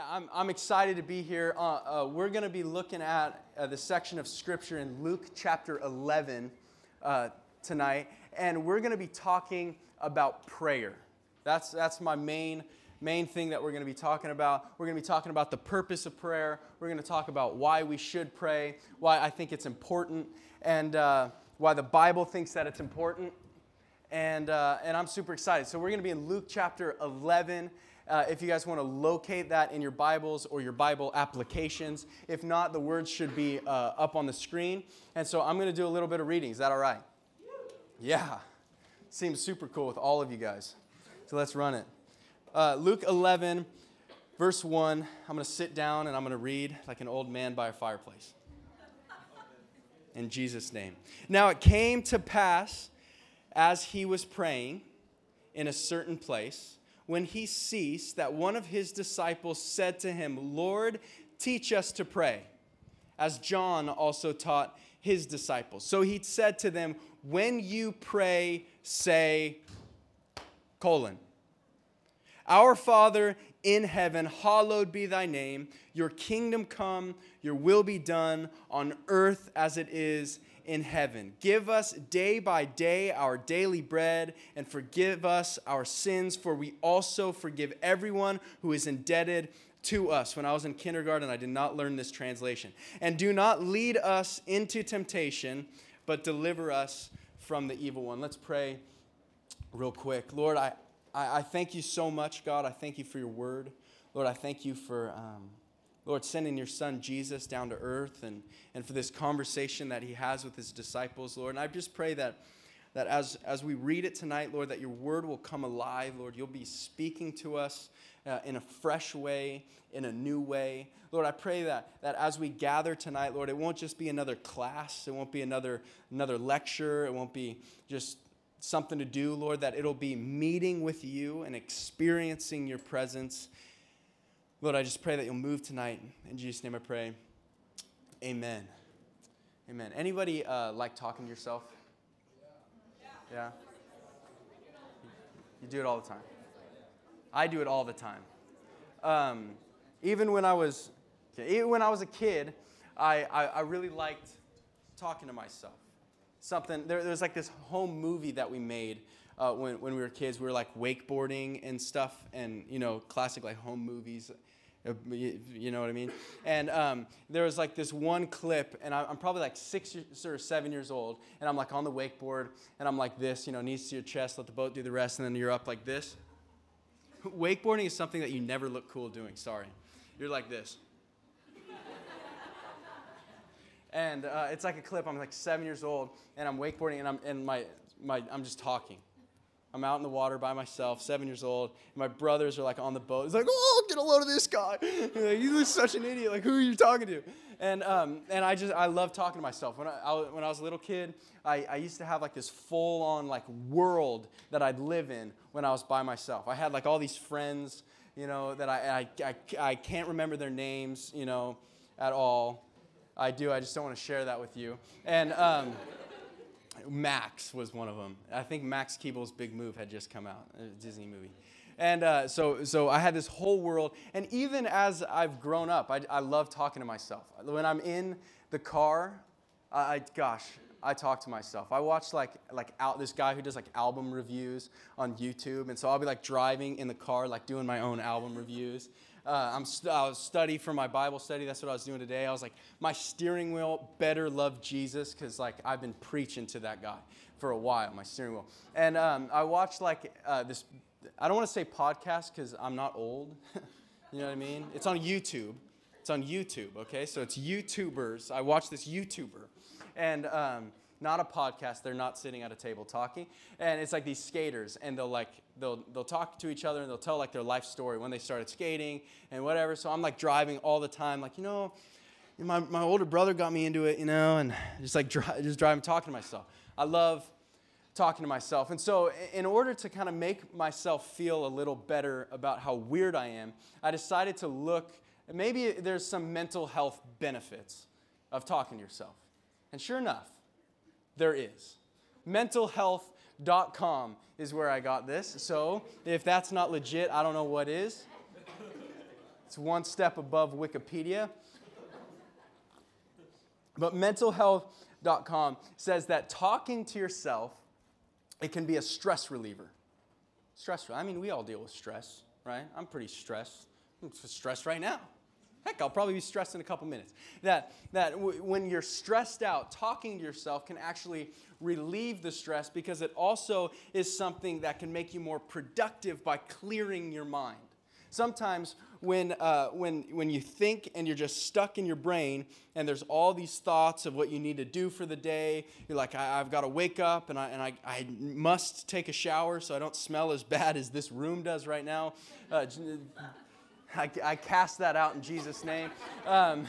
Yeah, I'm, I'm excited to be here. Uh, uh, we're going to be looking at uh, the section of Scripture in Luke chapter 11 uh, tonight, and we're going to be talking about prayer. That's, that's my main, main thing that we're going to be talking about. We're going to be talking about the purpose of prayer. We're going to talk about why we should pray, why I think it's important, and uh, why the Bible thinks that it's important. And, uh, and I'm super excited. So, we're going to be in Luke chapter 11. Uh, if you guys want to locate that in your Bibles or your Bible applications. If not, the words should be uh, up on the screen. And so I'm going to do a little bit of reading. Is that all right? Yeah. Seems super cool with all of you guys. So let's run it. Uh, Luke 11, verse 1. I'm going to sit down and I'm going to read like an old man by a fireplace. In Jesus' name. Now it came to pass as he was praying in a certain place when he ceased, that one of his disciples said to him, Lord, teach us to pray, as John also taught his disciples. So he said to them, When you pray, say, colon. Our Father in heaven, hallowed be thy name. Your kingdom come, your will be done on earth as it is in heaven. Give us day by day our daily bread, and forgive us our sins, for we also forgive everyone who is indebted to us. When I was in kindergarten, I did not learn this translation. And do not lead us into temptation, but deliver us from the evil one. Let's pray real quick. Lord, I, I, thank you so much, God. I thank you for your word. Lord, I thank you for. Um, Lord, sending your son Jesus down to earth and, and for this conversation that he has with his disciples, Lord. And I just pray that, that as, as we read it tonight, Lord, that your word will come alive, Lord. You'll be speaking to us uh, in a fresh way, in a new way. Lord, I pray that, that as we gather tonight, Lord, it won't just be another class, it won't be another, another lecture, it won't be just something to do, Lord, that it'll be meeting with you and experiencing your presence Lord, I just pray that you'll move tonight. In Jesus' name I pray. Amen. Amen. Anybody uh, like talking to yourself? Yeah. You do it all the time. I do it all the time. Um, even when I was, even when I was a kid, I, I, I really liked talking to myself. Something there, was like this home movie that we made uh, when, when we were kids. We were like wakeboarding and stuff, and you know, classic like home movies. Uh, you know what I mean? And um, there was like this one clip, and I'm probably like six or seven years old, and I'm like on the wakeboard, and I'm like this, you know, knees to your chest, let the boat do the rest, and then you're up like this. Wakeboarding is something that you never look cool doing, sorry. You're like this. and uh, it's like a clip, I'm like seven years old, and I'm wakeboarding, and, I'm, and my, my, I'm just talking. I'm out in the water by myself, seven years old. And my brothers are like on the boat. It's like, oh, get a load of this guy. Like, He's such an idiot. Like, who are you talking to? And, um, and I just, I love talking to myself. When I, I, when I was a little kid, I, I used to have like this full on like world that I'd live in when I was by myself. I had like all these friends, you know, that I, I, I, I can't remember their names, you know, at all. I do, I just don't want to share that with you. And, um, Max was one of them. I think Max Keeble's Big Move had just come out, a Disney movie. And uh, so, so I had this whole world. And even as I've grown up, I, I love talking to myself. When I'm in the car, I, gosh, I talk to myself. I watch like like out this guy who does like album reviews on YouTube, and so I'll be like driving in the car, like doing my own album reviews. Uh, I'm st- I was study for my Bible study. That's what I was doing today. I was like, my steering wheel better love Jesus because like I've been preaching to that guy for a while. My steering wheel, and um, I watched like uh, this. I don't want to say podcast because I'm not old. you know what I mean? It's on YouTube. It's on YouTube. Okay, so it's YouTubers. I watched this YouTuber, and. Um, not a podcast. They're not sitting at a table talking. And it's like these skaters, and they'll like they'll they'll talk to each other and they'll tell like their life story when they started skating and whatever. So I'm like driving all the time, like you know, my my older brother got me into it, you know, and just like dri- just driving, talking to myself. I love talking to myself. And so, in order to kind of make myself feel a little better about how weird I am, I decided to look. Maybe there's some mental health benefits of talking to yourself. And sure enough, there is. Mentalhealth.com is where I got this. So if that's not legit, I don't know what is. It's one step above Wikipedia. But mentalhealth.com says that talking to yourself, it can be a stress reliever. Stress. I mean, we all deal with stress, right? I'm pretty stressed. I'm stressed right now. Heck, I'll probably be stressed in a couple minutes. That, that w- when you're stressed out, talking to yourself can actually relieve the stress because it also is something that can make you more productive by clearing your mind. Sometimes when, uh, when, when you think and you're just stuck in your brain and there's all these thoughts of what you need to do for the day, you're like, I, have got to wake up and, I, and I, I must take a shower so I don't smell as bad as this room does right now. Uh, I, I cast that out in Jesus' name. Um,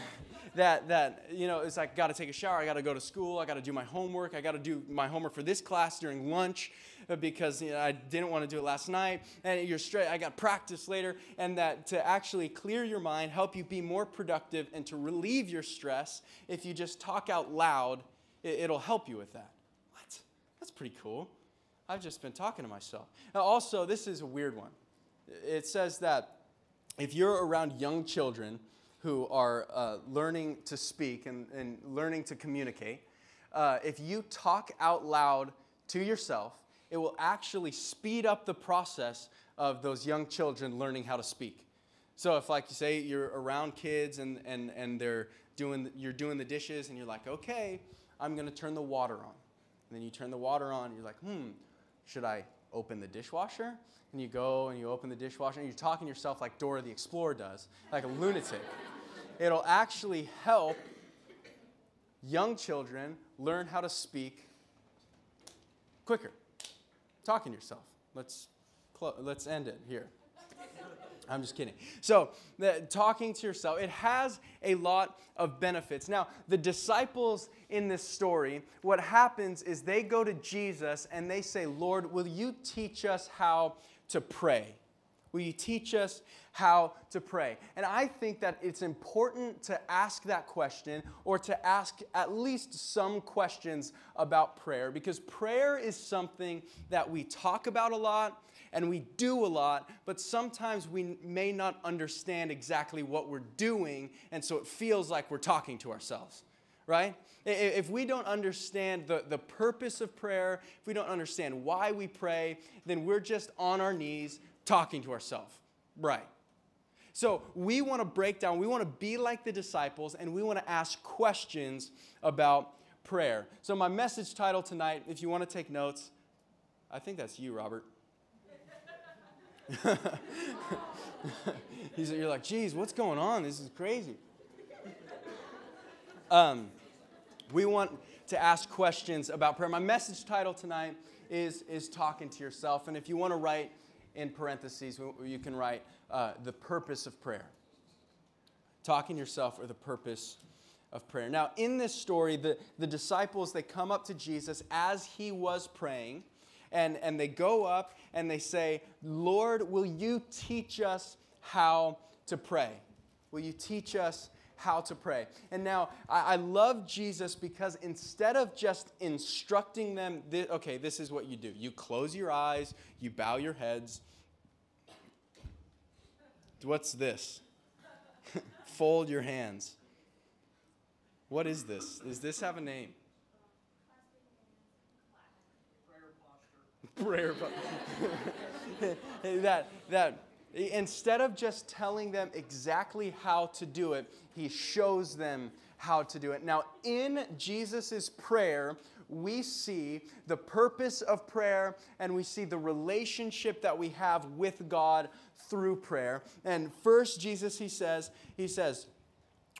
that that you know it's like got to take a shower i got to go to school i got to do my homework i got to do my homework for this class during lunch uh, because you know, i didn't want to do it last night and you're straight i got practice later and that to actually clear your mind help you be more productive and to relieve your stress if you just talk out loud it, will help you with that. What? That's pretty cool. I've just been talking to myself. Now also this is a weird one. It says that if you're around young children who are uh, learning to speak and, and, learning to communicate, uh, if you talk out loud to yourself, it will actually speed up the process of those young children learning how to speak. So if, like you say, you're around kids and, and, and they're doing, you're doing the dishes and you're like, okay, I'm to turn the water on. And then you turn the water on you're like, hmm, should I open the dishwasher? and you go and you open the dishwasher and you're talking to yourself like Dora the Explorer does, like a lunatic. It'll actually help young children learn how to speak quicker. Talking to yourself. Let's, clo- let's end it here. I'm just kidding. So, the, talking to yourself, it has a lot of benefits. Now, the disciples in this story, what happens is they go to Jesus and they say, Lord, will you teach us how to pray? Will you teach us how to pray? And I think that it's important to ask that question or to ask at least some questions about prayer because prayer is something that we talk about a lot and we do a lot, but sometimes we may not understand exactly what we're doing, and so it feels like we're talking to ourselves, right? If we don't understand the, the purpose of prayer, if we don't understand why we pray, then we're just on our knees talking to ourselves. Right. So we want to break down, we want to be like the disciples, and we want to ask questions about prayer. So, my message title tonight, if you want to take notes, I think that's you, Robert. you're like, geez, what's going on? This is crazy. Um, we want to ask questions about prayer. My message title tonight is, is Talking to Yourself. And if you want to write in parentheses, you can write uh, the purpose of prayer. Talking to yourself or the purpose of prayer. Now, in this story, the, the disciples, they come up to Jesus as he was praying, and, and they go up and they say, Lord, will you teach us how to pray? Will you teach us how to pray. And now, I, I love Jesus because instead of just instructing them, th- okay, this is what you do you close your eyes, you bow your heads. What's this? Fold your hands. What is this? Does this have a name? Prayer that, that Instead of just telling them exactly how to do it, he shows them how to do it. Now, in Jesus' prayer, we see the purpose of prayer and we see the relationship that we have with God through prayer. And first, Jesus, he says, he says,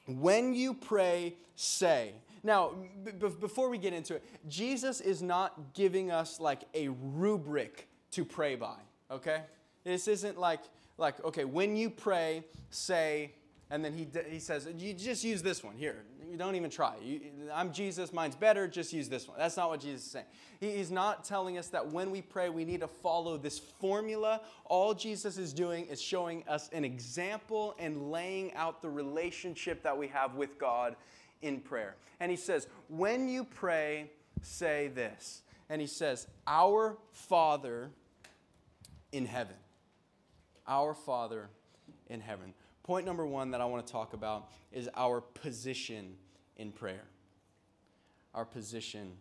when you pray, say. Now, b- before we get into it, Jesus is not giving us like a rubric to pray by, okay? This isn't like, like, okay, when you pray, say, and then he, he says, you just use this one here. You don't even try. You, I'm Jesus, mine's better, just use this one. That's not what Jesus is saying. He, he's not telling us that when we pray, we need to follow this formula. All Jesus is doing is showing us an example and laying out the relationship that we have with God in prayer. And he says, when you pray, say this. And he says, Our Father in heaven our Father in heaven. point number one that I want to talk about is our position in prayer. Our position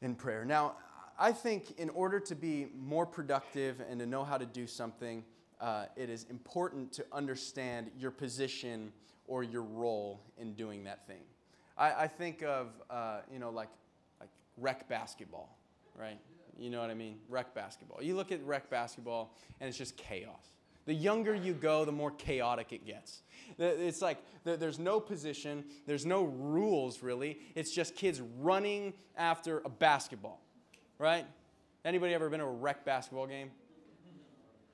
in prayer. Now, I think in order to be more productive and to know how to do something, uh, it is important to understand your position or your role in doing that thing. I, I think of, uh, you know, like, like rec basketball, right? You know what I mean? Rec basketball. You look at rec basketball and it's just chaos. The younger you go, the more chaotic it gets. It's like there's no position, there's no rules really. It's just kids running after a basketball, right? Anybody ever been to a rec basketball game?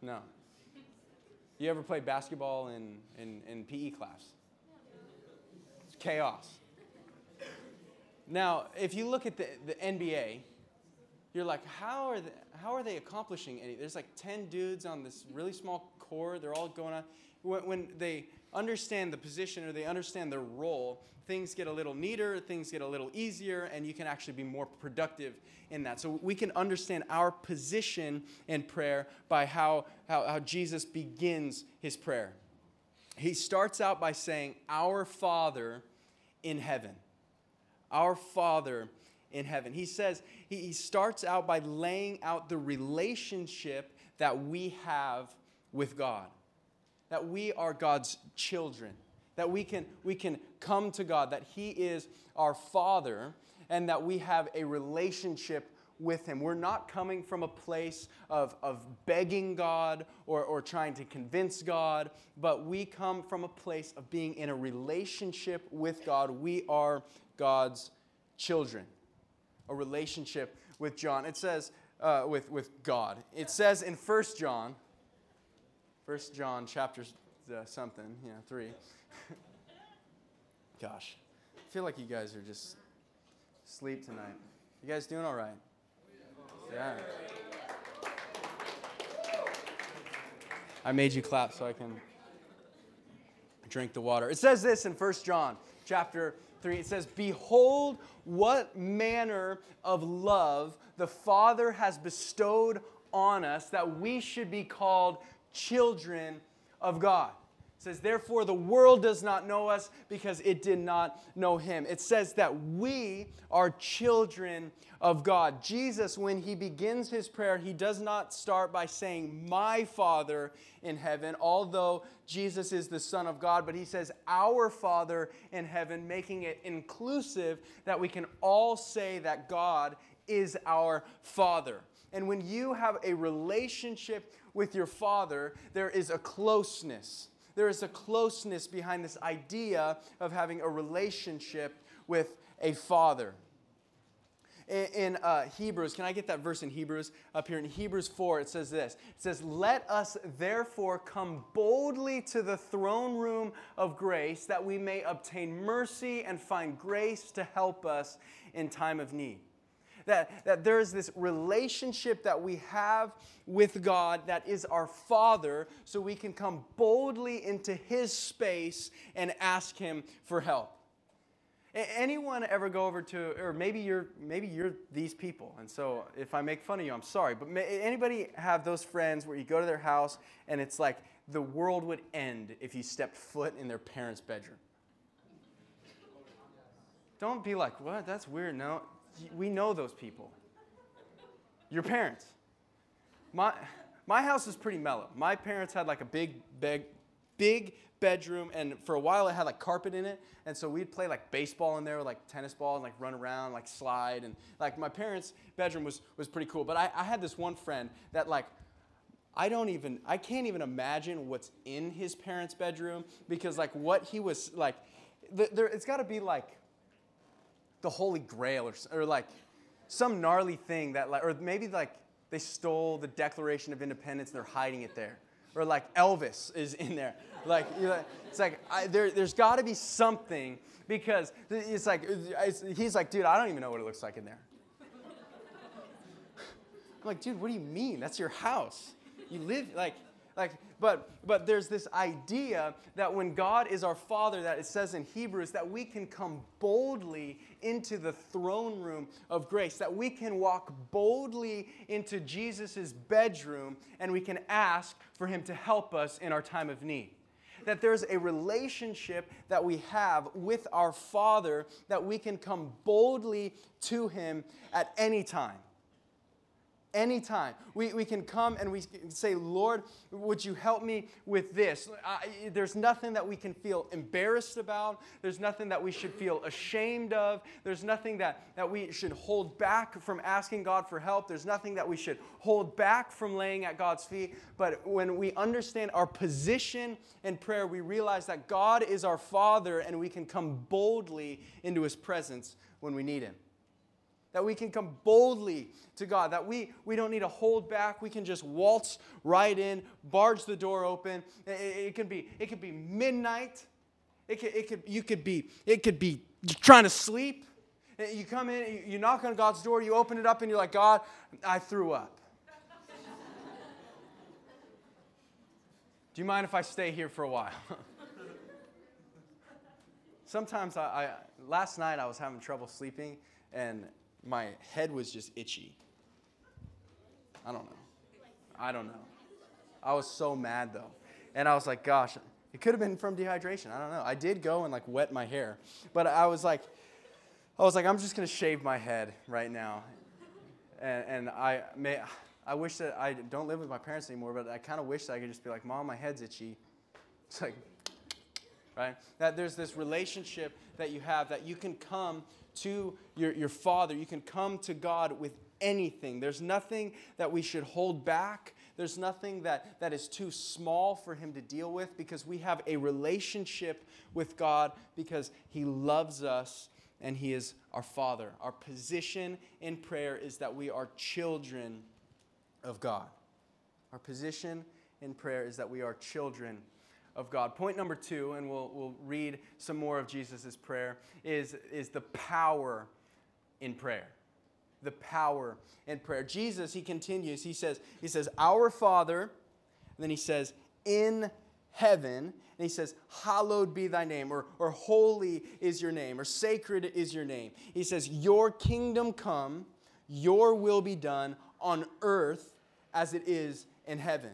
No. You ever played basketball in, in, in PE class? Chaos. Now, if you look at the, the NBA, you're like, how are, they, how are they accomplishing any? There's like 10 dudes on this really small court. They're all going on. When, when they understand the position or they understand their role, things get a little neater, things get a little easier, and you can actually be more productive in that. So we can understand our position in prayer by how, how, how Jesus begins his prayer. He starts out by saying, Our Father in heaven. Our Father in heaven. He says, he, he starts out by laying out the relationship that we have with God, that we are God's children, that we can, we can come to God, that He is our Father, and that we have a relationship with Him. We're not coming from a place of, of begging God or, or trying to convince God, but we come from a place of being in a relationship with God. We are God's children. A relationship with John. It says, uh, with, with God. It says in 1 John First John chapter uh, something, know, three. Gosh, I feel like you guys are just asleep tonight. You guys doing all right? Yeah. I made you clap so I can drink the water. It says this in First John chapter 3. It says, Behold, what manner of love the Father has bestowed on us that we should be called children of God. It says, Therefore, the world does not know us because it did not know him. It says that we are children of God. Jesus, when he begins his prayer, he does not start by saying, My Father in heaven, although Jesus is the Son of God, but he says, Our Father in heaven, making it inclusive that we can all say that God is our Father. And when you have a relationship with your father, there is a closeness. There is a closeness behind this idea of having a relationship with a father. In, uh, Hebrews, can I get that verse in Hebrews up here? In Hebrews 4, it says this It says, Let us therefore come boldly to the throne room of grace that we may obtain mercy and find grace to help us in time of need that, that there is this relationship that we have with God that is our Father, so we can come boldly into His space and ask Him for help. Anyone ever go over to, or maybe you're maybe you're these people, and so if I make fun of you, I'm sorry. But anybody have those friends where you go to their house and it's like the world would end if you stepped foot in their parents' bedroom? Don't be like, what? That's weird. No, we know those people. Your parents. My, my house is pretty mellow. My parents had like a big, big, big bedroom, and for a while it had like carpet in it, and so we'd play like baseball in there, like tennis ball, and like run around, like slide, and like my parents' bedroom was was pretty cool. But I, I had this one friend that like I don't even I can't even imagine what's in his parents' bedroom because like what he was like, there, it's got to be like the Holy Grail or, or like some gnarly thing that, like, or maybe like they stole the Declaration of Independence and they're hiding it there. Or like Elvis is in there. Like, know, it's like, I, there, there's got to be something because it's like, it's, he's like, dude, I don't even know what it looks like in there. I'm like, dude, what do you mean? That's your house. You live, like, like, but but there's this idea that when God is our Father, that it says in Hebrews that we can come boldly into the throne room of grace, that we can walk boldly into Jesus' bedroom and we can ask for him to help us in our time of need. that there's a relationship that we have with our Father that we can come boldly to Him at any time anytime. We, we can come and we say, Lord, would you help me with this? I, there's nothing that we can feel embarrassed about. There's nothing that we should feel ashamed of. There's nothing that, that we should hold back from asking God for help. There's nothing that we should hold back from laying at God's feet. But when we understand our position in prayer, we realize that God is our Father and we can come boldly into His presence when we need Him that we can come boldly to God, that we, we don't need to hold back. We can just waltz right in, barge the door open. It, it, could be, it could be midnight. It could, it could, you could be, it could be trying to sleep. Eh, you come in, you knock on God's door, you open it up, and you're like, God, I threw up. Do you mind if I stay here for a while? Sometimes I, I, last night I was having trouble sleeping, and my head was just itchy. I don't know. I don't know. I was so mad though. And I was like, gosh, it could have been from dehydration. I don't know. I did go and like wet my hair. But I was like, I was like, I'm just gonna shave my head right now. And, and I may I wish that I don't live with my parents anymore, but I kind of wish that I could just be like, Mom, my head's itchy. It's like, right? That there's this relationship that you have that you can come to your, your Father. You can come to God with anything. There's nothing that we should hold back. There's nothing that, that is too small for Him to deal with because we have a relationship with God because He loves us and He is our Father. Our position in prayer is that we are children of God. Our position in prayer is that we are children of God. Point number two, and we'll, we'll read some more of Jesus' prayer, is, is the power in prayer. The power in prayer. Jesus, he continues, he says, he says, Our Father, and then he says, in heaven, and he says, Hallowed be thy name, or, or holy is your name, or sacred is your name. He says, Your kingdom come, your will be done on earth as it is in heaven.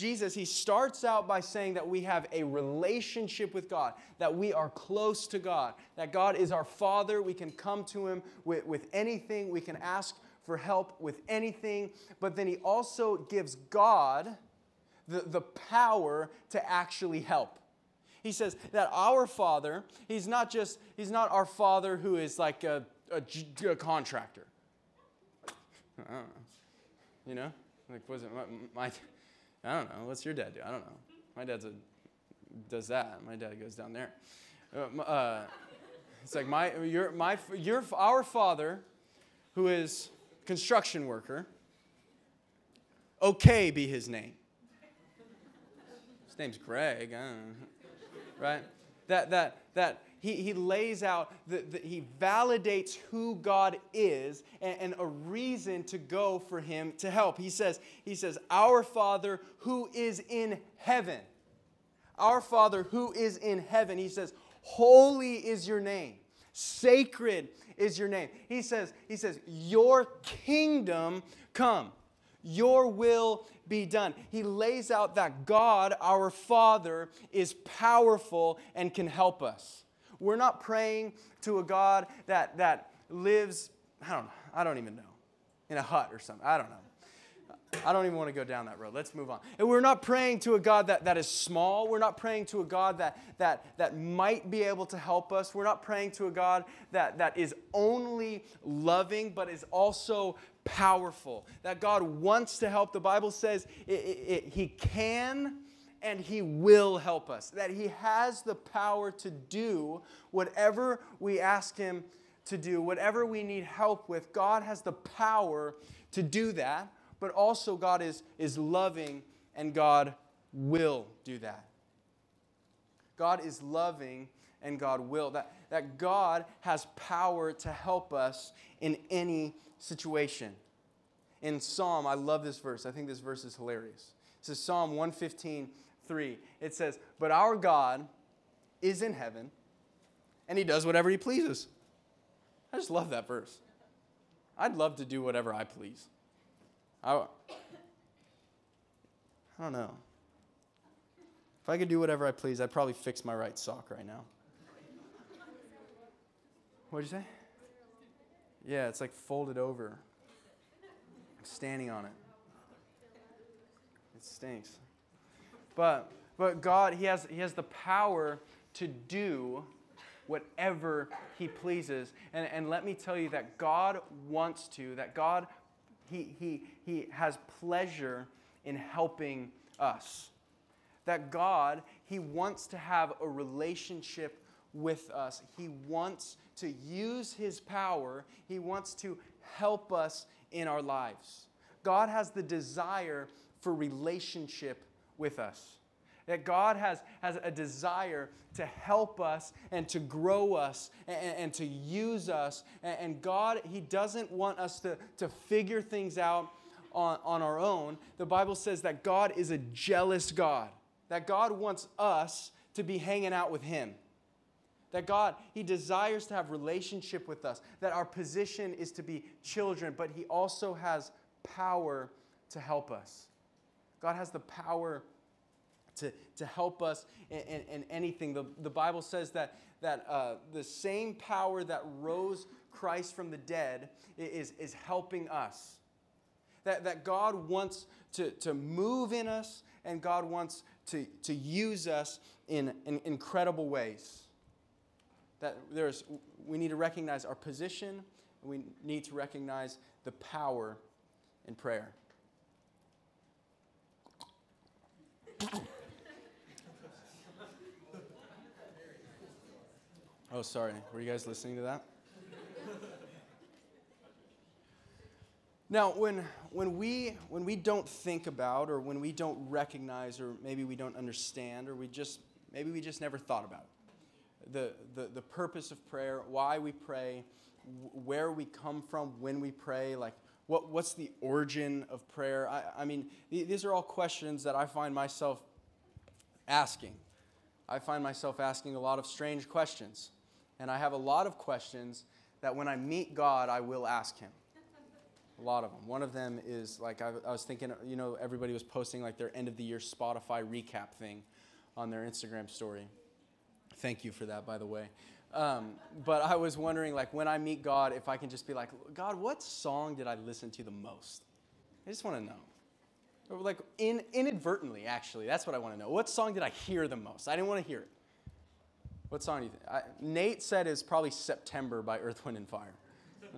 Jesus, he starts out by saying that we have a relationship with God, that we are close to God, that God is our Father. We can come to him with, with anything, we can ask for help with anything. But then he also gives God the, the power to actually help. He says that our Father, he's not just, he's not our Father who is like a, a, a contractor. You know? Like, was it my, my I don't know. What's your dad do? I don't know. My dad's a does that. My dad goes down there. Uh, uh, it's like my your my your our father, who is construction worker. Okay, be his name. His name's Greg. right? That that that he, he lays out, the, he validates who God is and, and, a reason to go for him to help. He says, he says, Our Father who is in heaven. Our Father who is in heaven. He says, Holy is your name. Sacred is your name. He says, he says, Your kingdom come. Your will be done. He lays out that God, our Father, is powerful and can help us. We're not praying to a God that, that lives, I don't I don't even know, in a hut or something. I don't know. I don't even want to go down that road. Let's move on. And we're not praying to a God that, that is small. We're not praying to a God that, that, that might be able to help us. We're not praying to a God that, that is only loving, but is also powerful. That God wants to help. The Bible says it, it, it, He can and He will help us. That He has the power to do whatever we ask Him to do, whatever we need help with. God has the power to do that, but also God is, is loving and God will do that. God is loving and God will. That, that God has power to help us in any situation. In Psalm, I love this verse. I think this verse is hilarious. It says Psalm 115, 3, it says, But our God is in heaven, and he does whatever he pleases. I just love that verse. I'd love to do whatever I please. I, I don't know. If I could do whatever I please, I'd probably fix my right sock right now. What'd you say? Yeah, it's like folded over. I'm standing on it. It stinks. But but God, He has He has the power to do whatever He pleases. And, and let me tell you that God wants to, that God he, he, he has pleasure in helping us. That God, He wants to have a relationship with us. He wants to use His power, He wants to help us in our lives. God has the desire for relationship with us. That God has, has a desire to help us and to grow us and, and to use us. And, and God, He doesn't want us to, to figure things out on, on our own. The Bible says that God is a jealous God, that God wants us to be hanging out with Him. That God, He desires to have relationship with us, that our position is to be children, but He also has power to help us. God has the power to, to help us in, in, in anything. The, the Bible says that, that uh, the same power that rose Christ from the dead is, is helping us. That, that God wants to, to move in us and God wants to, to use us in, in incredible ways. That there's, we need to recognize our position, and we need to recognize the power in prayer. Oh, sorry. Were you guys listening to that? now, when, when, we, when we don't think about, or when we don't recognize, or maybe we don't understand, or we just, maybe we just never thought about it, the, the, the purpose of prayer, why we pray, where we come from when we pray, like what, what's the origin of prayer? I, I mean, these are all questions that I find myself asking. I find myself asking a lot of strange questions. And I have a lot of questions that when I meet God, I will ask Him. A lot of them. One of them is like, I, I was thinking, you know, everybody was posting like their end of the year Spotify recap thing on their Instagram story. Thank you for that, by the way. Um, but I was wondering, like, when I meet God, if I can just be like, God, what song did I listen to the most? I just want to know. Like, in, inadvertently, actually. That's what I want to know. What song did I hear the most? I didn't want to hear it. What song do you think? I, Nate said is probably September by Earth, Wind, and Fire.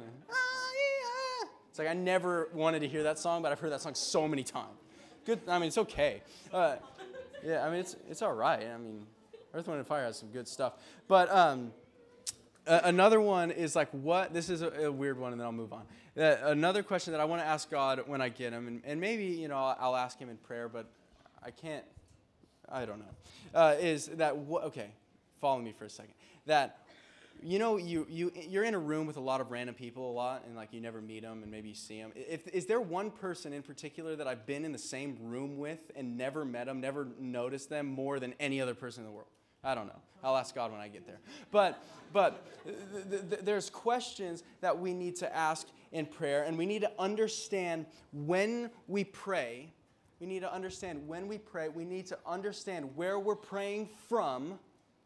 It's like I never wanted to hear that song, but I've heard that song so many times. Good, I mean, it's okay. Uh, yeah, I mean, it's, it's all right. I mean, Earth, Wind, and Fire has some good stuff. But um, another one is like, what? This is a, a, weird one, and then I'll move on. Uh, another question that I want to ask God when I get him, and, and maybe, you know, I'll, I'll, ask him in prayer, but I can't, I don't know, uh, is that, what, okay, follow me for a second. That you know you, you you're in a room with a lot of random people a lot and like you never meet them and maybe you see them if, is there one person in particular that i've been in the same room with and never met them never noticed them more than any other person in the world? I don't know. I'll ask god when i get there. But but th- th- there's questions that we need to ask in prayer and we need to understand when we pray. We need to understand when we pray. We need to understand where we're praying from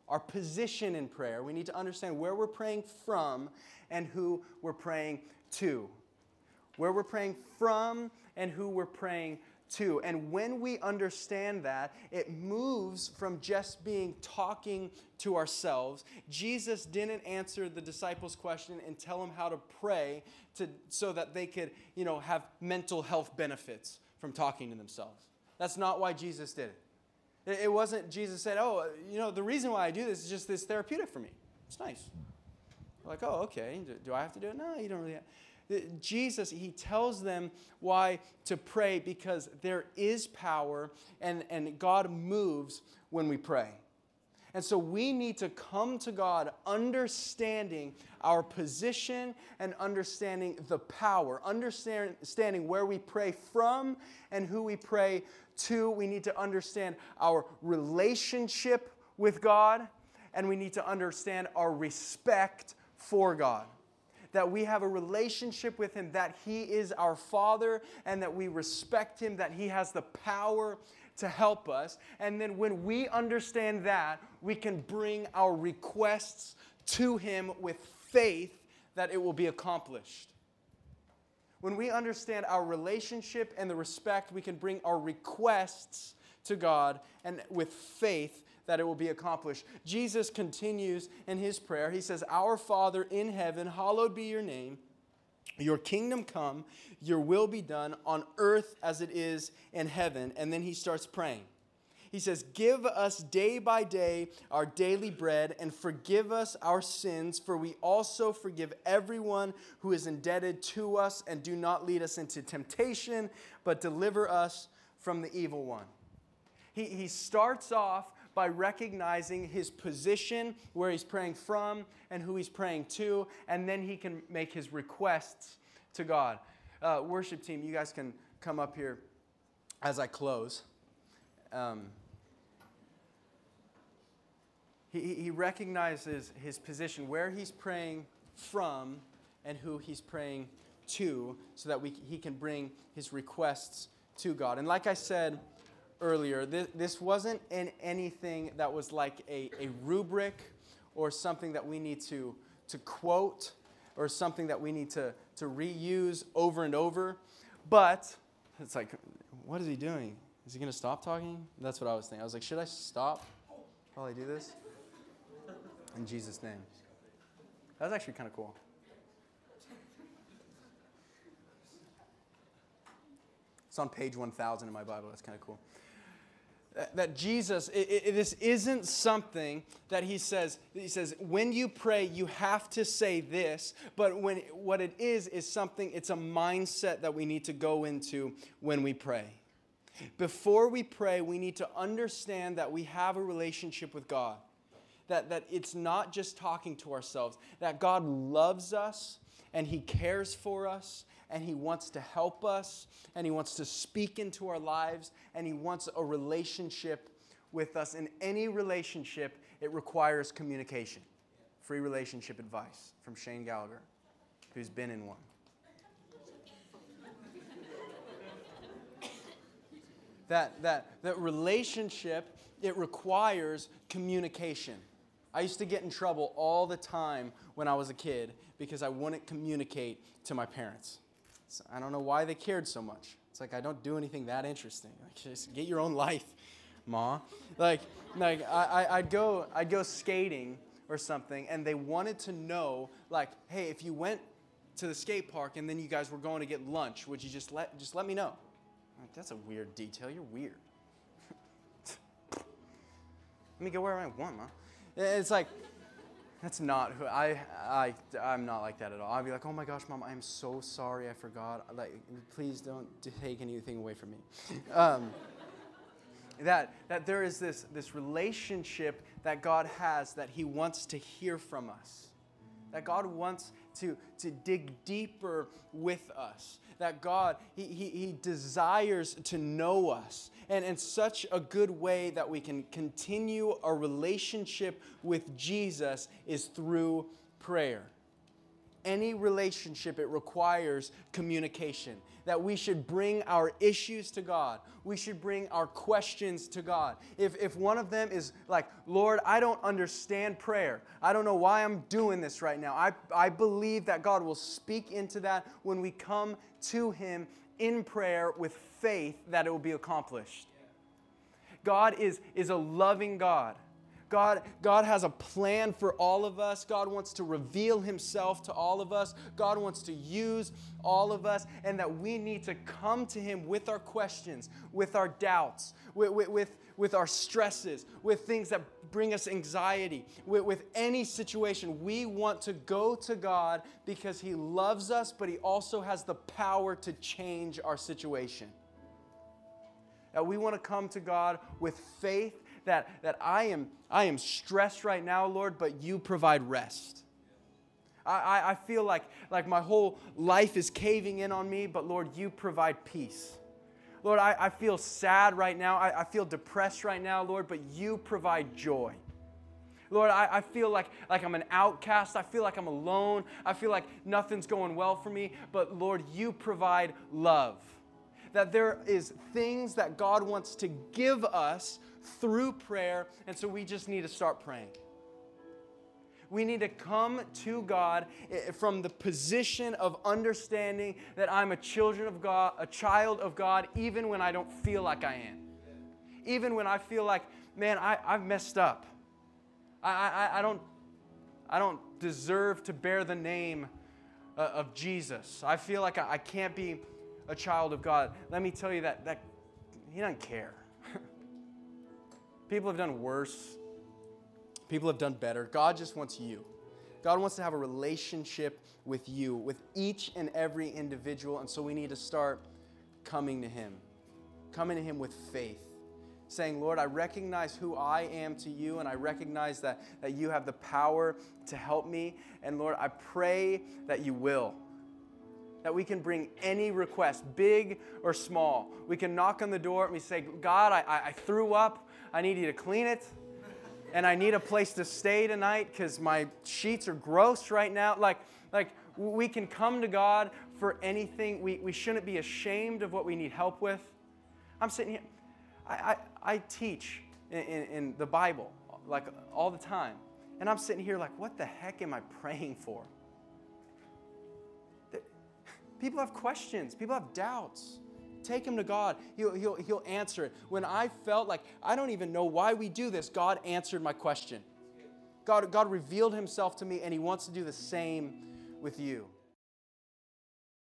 our position in prayer. We need to understand where we're praying from and who we're praying to. Where we're praying from and who we're praying to. And when we understand that, it moves from just being talking to ourselves. Jesus didn't answer the disciples' question and tell them how to pray to, so that they could, you know, have mental health benefits from talking to themselves. That's not why Jesus did it. It wasn't Jesus said, Oh, you know, the reason why I do this is just this therapeutic for me. It's nice. like, oh, okay. Do, do I have to do it? No, you don't really have. Jesus, he tells them why to pray because there is power and, and God moves when we pray. And so we need to come to God understanding our position and understanding the power, understanding where we pray from and who we pray to. We need to understand our relationship with God, and we need to understand our respect for God that we have a relationship with Him, that He is our Father, and that we respect Him, that He has the power to help us. And then when we understand that, we can bring our requests to Him with faith that it will be accomplished. When we understand our relationship and the respect, we can bring our requests to God and with faith that it will be accomplished. Jesus continues in his prayer. He says, Our Father in heaven, hallowed be your name. Your kingdom come, your will be done on earth as it is in heaven. And then he starts praying. He says, Give us day by day our daily bread and forgive us our sins, for we also forgive everyone who is indebted to us, and do not lead us into temptation, but deliver us from the evil one. He, he starts off by recognizing his position, where he's praying from, and who he's praying to, and then he can make his requests to God. Uh, worship team, you guys can come up here as I close. Um, he, he recognizes his position, where he's praying from, and who he's praying to, so that we, he can bring his requests to God. And like I said, earlier, this, this wasn't in anything that was like a, a rubric or something that we need to, to quote or something that we need to, to reuse over and over. But it's like, what is he doing? Is he going to stop talking? That's what I was thinking. I was like, should I stop while I do this? In Jesus' name. That was actually kind of cool. It's on page 1000 in my Bible. That's kind of cool that Jesus, it, it, this isn't something that he says, he says, when you pray, you have to say this, but when, what it is, is something, it's a mindset that we need to go into when we pray. Before we pray, we need to understand that we have a relationship with God, that, that it's not just talking to ourselves, that God loves us and he cares for us and He wants to help us, and He wants to speak into our lives, and He wants a relationship with us. In any relationship, it requires communication. Free relationship advice from Cheyne Gallagher, who's been in one. that, that, that relationship, it requires communication. I used to get in trouble all the time when I was a kid because I wouldn't communicate to my parents. So I don't know why they cared so much. It's like I don't do anything that interesting. Like just get your own life, ma. Like like I, I'd go I'd go skating or something, and they wanted to know like, hey, if you went to the skate park and then you guys were going to get lunch, would you just let just let me know? Like, That's a weird detail. You're weird. let me go where I want, ma. It's like that's not who I, I, I'm not like that at all. I'd be like, oh my gosh, mom, I'm so sorry, I forgot. Like, please don't take anything away from me. Um, that, that there is this, this relationship that God has that He wants to hear from us. That God wants to, to dig deeper with us. That God, he, he, he desires to know us. And in such a good way that we can continue our relationship with Jesus is through prayer. Any relationship, it requires communication that we should bring our issues to God. We should bring our questions to God. If, if one of them is like, Lord, I don't understand prayer. I don't know why I'm doing this right now. I, I believe that God will speak into that when we come to Him in prayer with faith that it will be accomplished. God is, is a loving God. God, God has a plan for all of us. God wants to reveal himself to all of us. God wants to use all of us, and that we need to come to him with our questions, with our doubts, with, with, with, with our stresses, with things that bring us anxiety, with, with any situation. We want to go to God because he loves us, but he also has the power to change our situation. That we want to come to God with faith that, that I, am, I am stressed right now, Lord, but you provide rest. I, I feel like, like my whole life is caving in on me, but Lord, you provide peace. Lord, I, I feel sad right now. I, I feel depressed right now, Lord, but you provide joy. Lord, I, I feel like, like I'm an outcast. I feel like I'm alone. I feel like nothing's going well for me. But Lord, you provide love that there is things that God wants to give us through prayer, and so we just need to start praying. We need to come to God eh, from the position of understanding that I'm a children of God, a child of God, even when I don't feel like I am. Even when I feel like, man, I, I've messed up. I, I, I, don't, I don't deserve to bear the name uh, of Jesus. I feel like I, I can't be a child of God. Let me tell you that, that He doesn't care. People have done worse People have done better. God just wants you. God wants to have a relationship with you, with each and every individual. And so we need to start coming to Him, coming to Him with faith, saying, Lord, I recognize who I am to you, and I recognize that, that you have the power to help me. And Lord, I pray that you will. That we can bring any request, big or small. We can knock on the door and we say, God, I, I threw up. I need you to clean it and I need a place to stay tonight because my sheets are gross right now. Like, like we can come to God for anything. We, we shouldn't be ashamed of what we need help with. I'm sitting here, I, I, I teach in, in, in the Bible like all the time. And I'm sitting here like, what the heck am I praying for? People have questions, people have doubts. Take him to God. He'll, he'll, he'll answer it. When I felt like I don't even know why we do this, God answered my question. God, God revealed himself to me, and he wants to do the same with you.